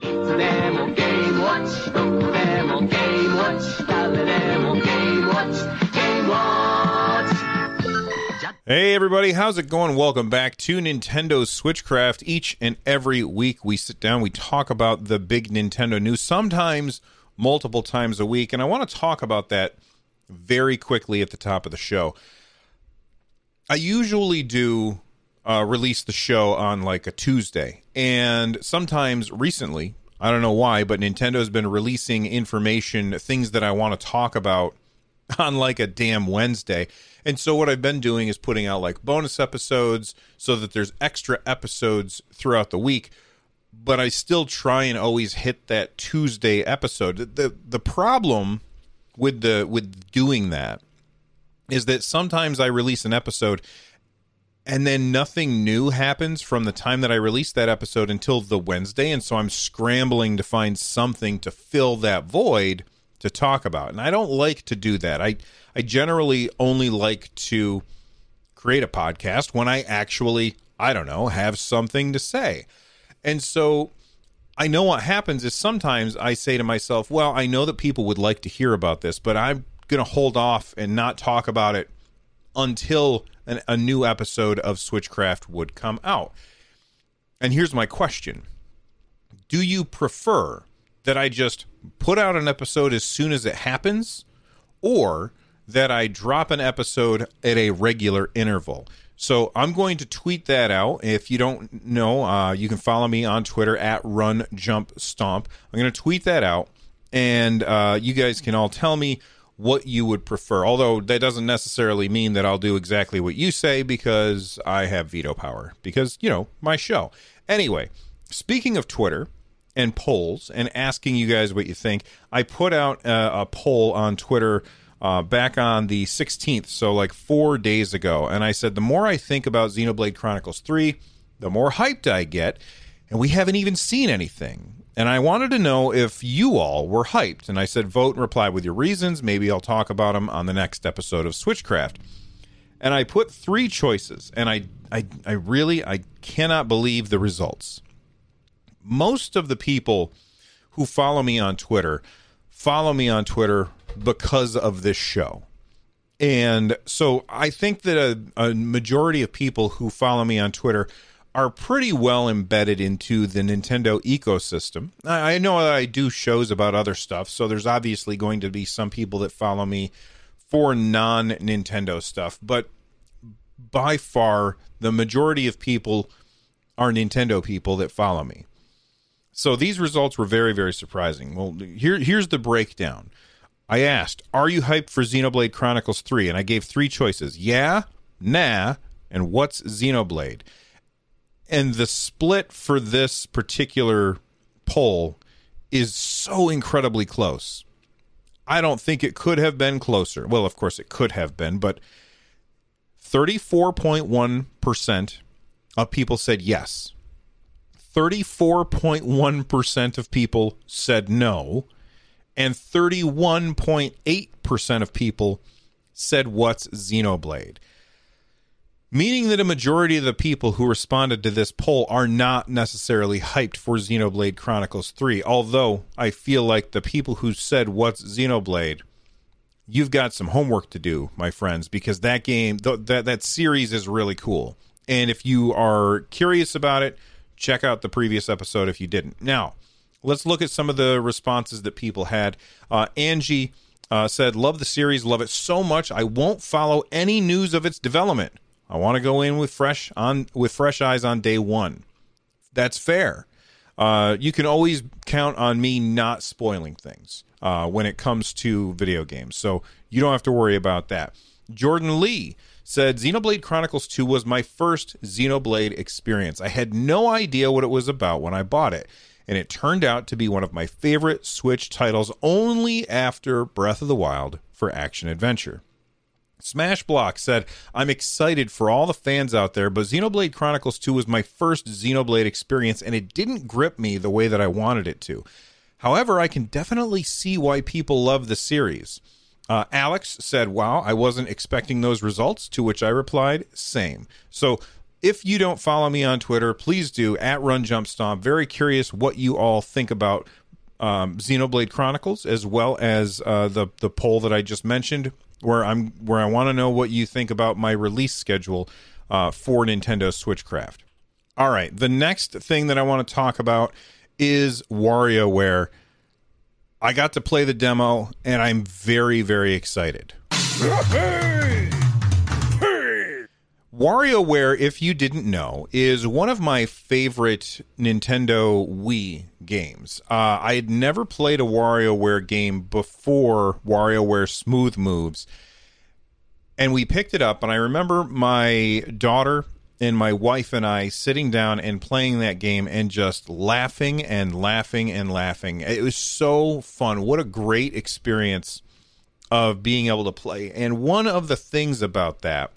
Game Watch. Game Watch. Game Watch. Game Watch. Hey everybody, how's it going? Welcome back to Nintendo Switchcraft. Each and every week we sit down, we talk about the big Nintendo news, sometimes multiple times a week, and I want to talk about that very quickly at the top of the show. I usually do uh, release the show on like a Tuesday, and sometimes recently, I don't know why, but Nintendo's been releasing information, things that I want to talk about on like a damn Wednesday. And so what I've been doing is putting out like bonus episodes so that there's extra episodes throughout the week. But I still try and always hit that Tuesday episode. The the problem with the with doing that is that sometimes I release an episode and then nothing new happens from the time that I release that episode until the Wednesday and so I'm scrambling to find something to fill that void to talk about. And I don't like to do that. I I generally only like to create a podcast when I actually, I don't know, have something to say. And so I know what happens is sometimes I say to myself, well, I know that people would like to hear about this, but I'm going to hold off and not talk about it until an, a new episode of Switchcraft would come out. And here's my question Do you prefer that I just put out an episode as soon as it happens, or that I drop an episode at a regular interval? So I'm going to tweet that out. If you don't know, uh, you can follow me on Twitter at Run Jump Stomp. I'm going to tweet that out, and uh, you guys can all tell me what you would prefer. Although that doesn't necessarily mean that I'll do exactly what you say because I have veto power. Because you know my show. Anyway, speaking of Twitter and polls and asking you guys what you think, I put out uh, a poll on Twitter uh, back on the 16th, so like four days ago. And I said, the more I think about Xenoblade Chronicles 3, the more hyped I get. And we haven't even seen anything. And I wanted to know if you all were hyped. And I said, vote and reply with your reasons. Maybe I'll talk about them on the next episode of Switchcraft. And I put three choices, and I, I, I really, I cannot believe the results. Most of the people who follow me on Twitter follow me on Twitter because of this show. And so I think that a, a, majority of people who follow me on Twitter are pretty well embedded into the Nintendo ecosystem. I, know I do shows about other stuff, so there's obviously going to be some people that follow me for non Nintendo stuff, but by far the majority of people are Nintendo people that follow me. So these results were very, very surprising. Well, here, here's the breakdown. I asked, Are you hyped for Xenoblade Chronicles 3? And I gave three choices yeah, nah, and what's Xenoblade? And the split for this particular poll is so incredibly close. I don't think it could have been closer. Well, of course, it could have been, but 34.1% of people said yes. 34.1% of people said no and 31.8% of people said, What's Xenoblade? Meaning that a majority of the people who responded to this poll are not necessarily hyped for Xenoblade Chronicles 3. Although I feel like the people who said, What's Xenoblade? You've got some homework to do, my friends, because that game, th- that, that series is really cool. And if you are curious about it, check out the previous episode if you didn't. Now, let's look at some of the responses that people had. Uh, Angie uh, said, "Love the series, love it so much. I won't follow any news of its development. I want to go in with fresh on with fresh eyes on day one. That's fair. Uh, you can always count on me not spoiling things uh, when it comes to video games, so you don't have to worry about that." Jordan Lee said Xenoblade Chronicles 2 was my first Xenoblade experience. I had no idea what it was about when I bought it, and it turned out to be one of my favorite Switch titles only after Breath of the Wild for action adventure. Smash Block said, I'm excited for all the fans out there, but Xenoblade Chronicles 2 was my first Xenoblade experience, and it didn't grip me the way that I wanted it to. However, I can definitely see why people love the series. Uh, Alex said, Wow, I wasn't expecting those results, to which I replied, Same. So if you don't follow me on Twitter, please do at Run Jump Stomp. Very curious what you all think about um, Xenoblade Chronicles, as well as uh, the the poll that I just mentioned, where I'm where I want to know what you think about my release schedule uh, for Nintendo Switchcraft. All right, the next thing that I want to talk about is WarioWare. I got to play the demo, and I'm very very excited. WarioWare, if you didn't know, is one of my favorite Nintendo Wii games. Uh, I had never played a WarioWare game before WarioWare Smooth Moves. And we picked it up, and I remember my daughter and my wife and I sitting down and playing that game and just laughing and laughing and laughing. It was so fun. What a great experience of being able to play. And one of the things about that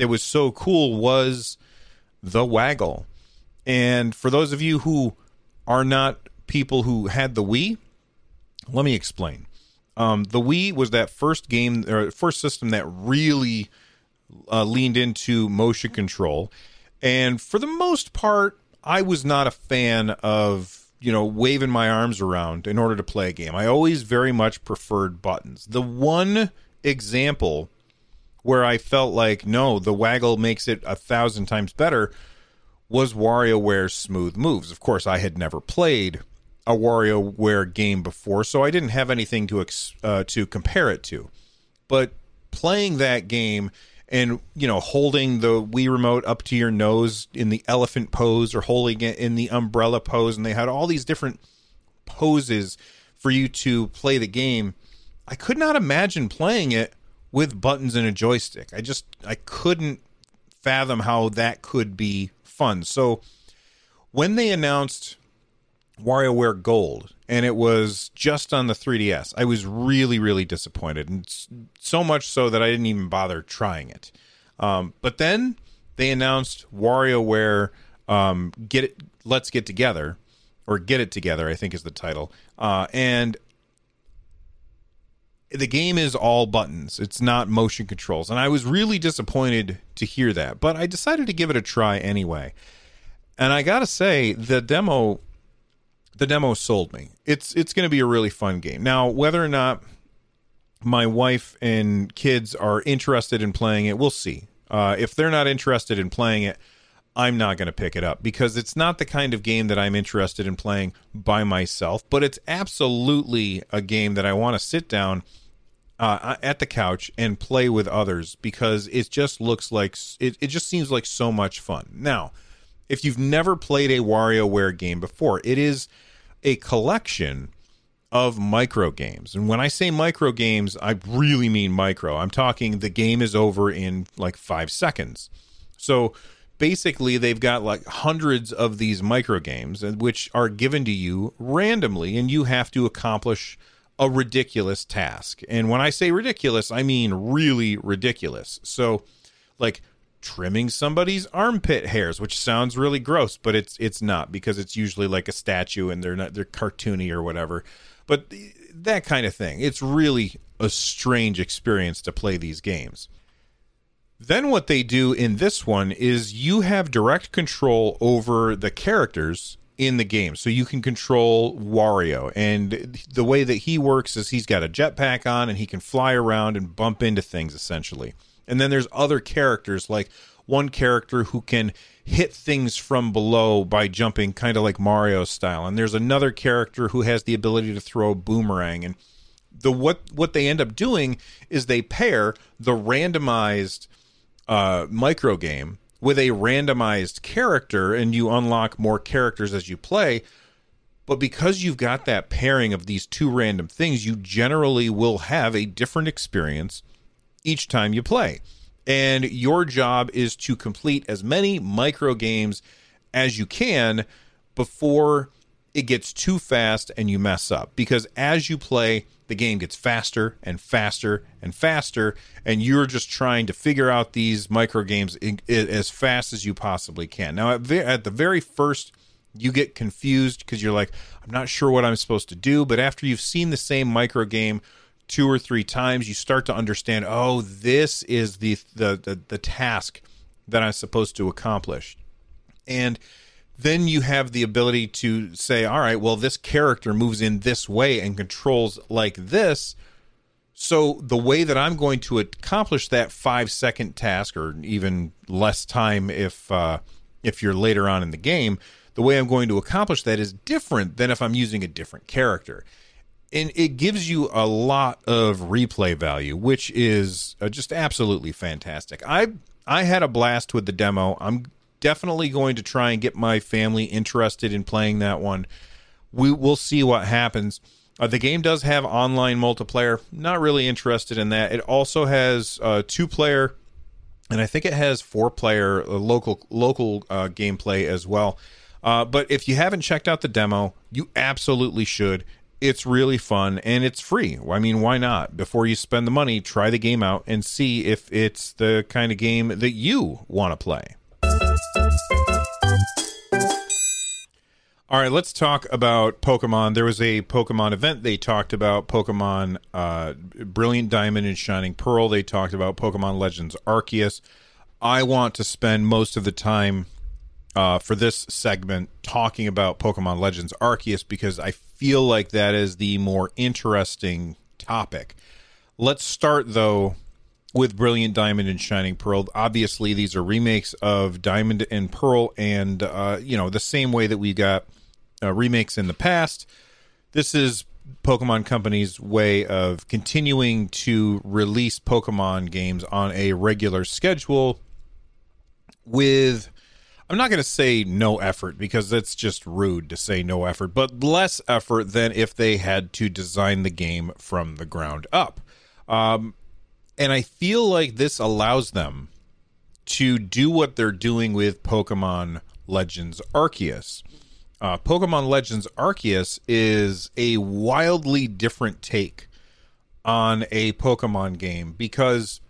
that was so cool was the waggle. And for those of you who are not people who had the Wii, let me explain. Um, the Wii was that first game or first system that really uh, leaned into motion control, and for the most part, I was not a fan of you know waving my arms around in order to play a game. I always very much preferred buttons. The one example where I felt like no, the waggle makes it a thousand times better was WarioWare's smooth moves. Of course, I had never played a WarioWare game before, so I didn't have anything to ex- uh, to compare it to. But playing that game and you know holding the Wii remote up to your nose in the elephant pose or holding it in the umbrella pose, and they had all these different poses for you to play the game. I could not imagine playing it with buttons and a joystick. I just I couldn't fathom how that could be fun. So when they announced WarioWare Gold and it was just on the 3DS, I was really really disappointed, and so much so that I didn't even bother trying it. Um, but then they announced WarioWare um, Get It, Let's Get Together, or Get It Together, I think is the title, uh, and the game is all buttons. It's not motion controls. And I was really disappointed to hear that, but I decided to give it a try anyway. And I got to say the demo the demo sold me. It's it's going to be a really fun game. Now, whether or not my wife and kids are interested in playing it, we'll see. Uh, if they're not interested in playing it, I'm not going to pick it up because it's not the kind of game that I'm interested in playing by myself, but it's absolutely a game that I want to sit down uh, at the couch and play with others because it just looks like it, it just seems like so much fun. Now, if you've never played a WarioWare game before, it is a collection of micro games. And when I say micro games, I really mean micro. I'm talking the game is over in like five seconds. So basically, they've got like hundreds of these micro games, which are given to you randomly, and you have to accomplish a ridiculous task. And when I say ridiculous, I mean really ridiculous. So, like trimming somebody's armpit hairs, which sounds really gross, but it's it's not because it's usually like a statue and they're not they're cartoony or whatever. But that kind of thing. It's really a strange experience to play these games. Then what they do in this one is you have direct control over the characters in the game. So you can control Wario. And the way that he works is he's got a jetpack on and he can fly around and bump into things essentially. And then there's other characters like one character who can hit things from below by jumping kind of like Mario style. And there's another character who has the ability to throw a boomerang and the what what they end up doing is they pair the randomized uh, micro game with a randomized character and you unlock more characters as you play. But because you've got that pairing of these two random things, you generally will have a different experience each time you play. And your job is to complete as many micro games as you can before it gets too fast and you mess up. Because as you play, the game gets faster and faster and faster, and you're just trying to figure out these micro games in, in, as fast as you possibly can. Now, at, ve- at the very first, you get confused because you're like, I'm not sure what I'm supposed to do. But after you've seen the same micro game two or three times, you start to understand, oh, this is the the the, the task that I'm supposed to accomplish, and then you have the ability to say, all right, well, this character moves in this way and controls like this. So the way that I'm going to accomplish that five second task, or even less time if uh, if you're later on in the game, the way I'm going to accomplish that is different than if I'm using a different character. And it gives you a lot of replay value, which is uh, just absolutely fantastic. I I had a blast with the demo. I'm definitely going to try and get my family interested in playing that one. We will see what happens. Uh, the game does have online multiplayer. Not really interested in that. It also has uh, two player, and I think it has four player uh, local local uh, gameplay as well. Uh, but if you haven't checked out the demo, you absolutely should. It's really fun and it's free. I mean, why not? Before you spend the money, try the game out and see if it's the kind of game that you want to play. All right, let's talk about Pokemon. There was a Pokemon event. They talked about Pokemon uh, Brilliant Diamond and Shining Pearl. They talked about Pokemon Legends Arceus. I want to spend most of the time uh, for this segment talking about Pokemon Legends Arceus because I feel like that is the more interesting topic. Let's start, though, with Brilliant Diamond and Shining Pearl. Obviously, these are remakes of Diamond and Pearl, and uh, you know the same way that we got uh, remakes in the past. This is Pokemon Company's way of continuing to release Pokemon games on a regular schedule with I'm not going to say no effort because that's just rude to say no effort, but less effort than if they had to design the game from the ground up. Um, and I feel like this allows them to do what they're doing with Pokemon Legends Arceus. Uh, Pokemon Legends Arceus is a wildly different take on a Pokemon game because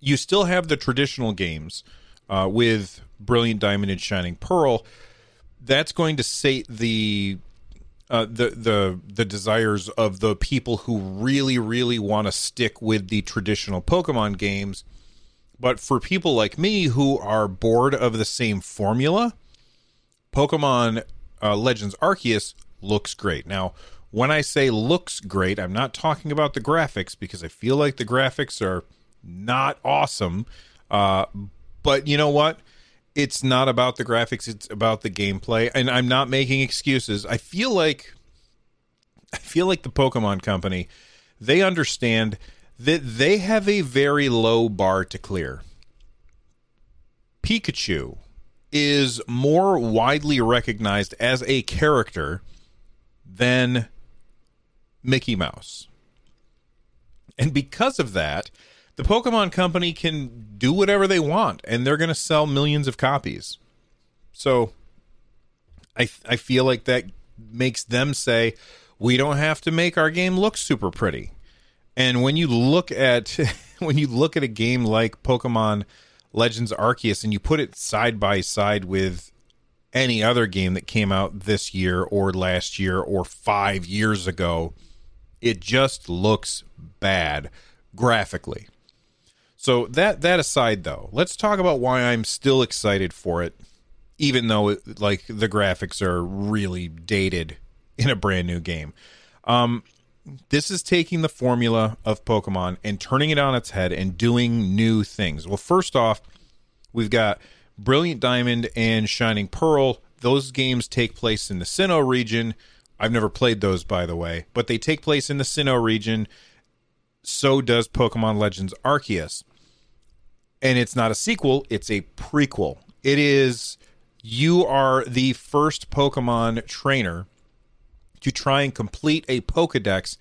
you still have the traditional games uh, with Brilliant Diamond and Shining Pearl. That's going to sate the uh, the the the desires of the people who really really want to stick with the traditional Pokemon games. But for people like me who are bored of the same formula, Pokemon uh, Legends Arceus looks great. Now, when I say looks great, I'm not talking about the graphics because I feel like the graphics are not awesome. Uh, but you know what? It's not about the graphics it's about the gameplay. And i'm not making excuses. I feel like i feel like the pokemon company they understand that they have a very low bar to clear. Pikachu is more widely recognized as a character than mickey mouse. And because of that the Pokemon Company can do whatever they want, and they're going to sell millions of copies. So, I I feel like that makes them say we don't have to make our game look super pretty. And when you look at when you look at a game like Pokemon Legends Arceus and you put it side by side with any other game that came out this year or last year or 5 years ago, it just looks bad graphically. So that that aside, though, let's talk about why I'm still excited for it, even though it, like the graphics are really dated in a brand new game. Um, this is taking the formula of Pokemon and turning it on its head and doing new things. Well, first off, we've got Brilliant Diamond and Shining Pearl. Those games take place in the Sinnoh region. I've never played those, by the way, but they take place in the Sinnoh region. So does Pokemon Legends Arceus and it's not a sequel, it's a prequel. It is you are the first Pokemon trainer to try and complete a Pokedex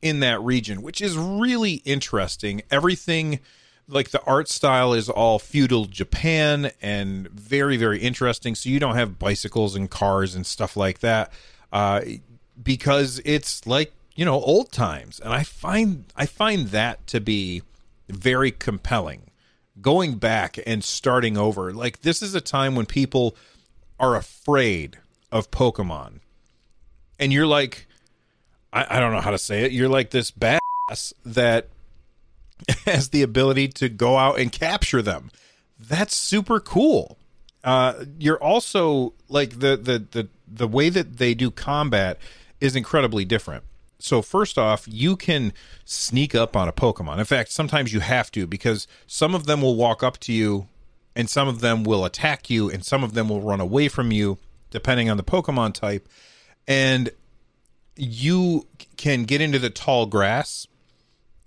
in that region, which is really interesting. Everything like the art style is all feudal Japan and very very interesting. So you don't have bicycles and cars and stuff like that uh, because it's like you know old times, and I find I find that to be very compelling. Going back and starting over, like this is a time when people are afraid of Pokemon, and you're like, I, I don't know how to say it. You're like this badass that has the ability to go out and capture them. That's super cool. Uh, you're also like the, the the the way that they do combat is incredibly different. So first off, you can sneak up on a Pokemon. In fact, sometimes you have to because some of them will walk up to you and some of them will attack you and some of them will run away from you depending on the Pokemon type. And you can get into the tall grass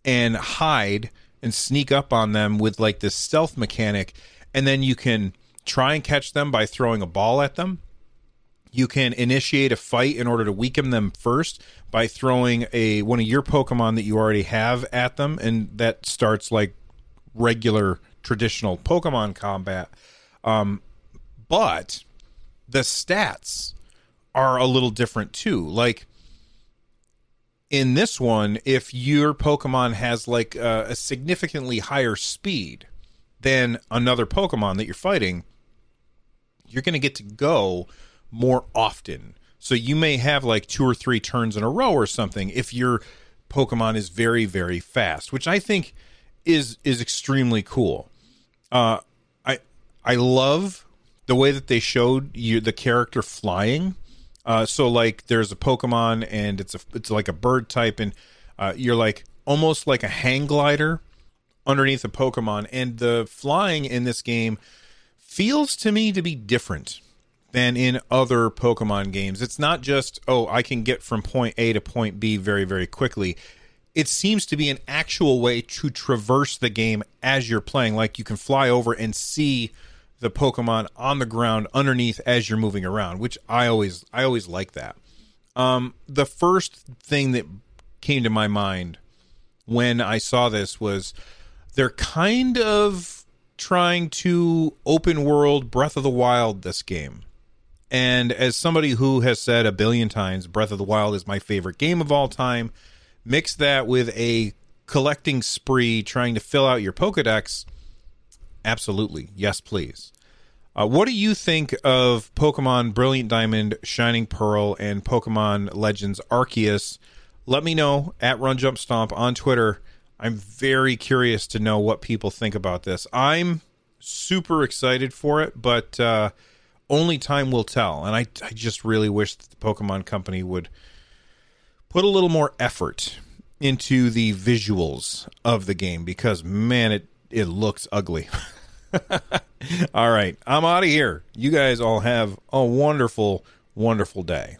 and hide and sneak up on them with like this stealth mechanic and then you can try and catch them by throwing a ball at them you can initiate a fight in order to weaken them first by throwing a one of your pokemon that you already have at them and that starts like regular traditional pokemon combat. Um, but the stats are a little different too. Like in this one, if your Pokemon has like a, a significantly higher speed than another Pokemon that you're fighting, you're going to get to go more often. So you may have like two or three turns in a row or something if your Pokemon is very very fast, which I think is is extremely cool. Uh, I I love the way that they showed you the character flying uh, so like there's a Pokemon and it's a it's like a bird type and uh, you're like almost like a hang glider underneath a Pokemon and the flying in this game feels to me to be different than in other Pokemon games. It's not just oh I can get from point A to point B very very quickly. It seems to be an actual way to traverse the game as you're playing. Like you can fly over and see the Pokemon on the ground underneath as you're moving around, which I always I always like that. Um, the first thing that came to my mind when I saw this was they're kind of trying to open world Breath of the Wild this game. And as somebody who has said a billion times, Breath of the Wild is my favorite game of all time, mix that with a collecting spree trying to fill out your Pokedex Absolutely. Yes, please. Uh, what do you think of Pokemon Brilliant Diamond, Shining Pearl, and Pokemon Legends Arceus? Let me know at Run Jump Stomp on Twitter. I'm very curious to know what people think about this. I'm super excited for it, but uh, only time will tell. And I, I just really wish that the Pokemon Company would put a little more effort into the visuals of the game because, man, it it looks ugly. all right, I'm out of here. You guys all have a wonderful, wonderful day.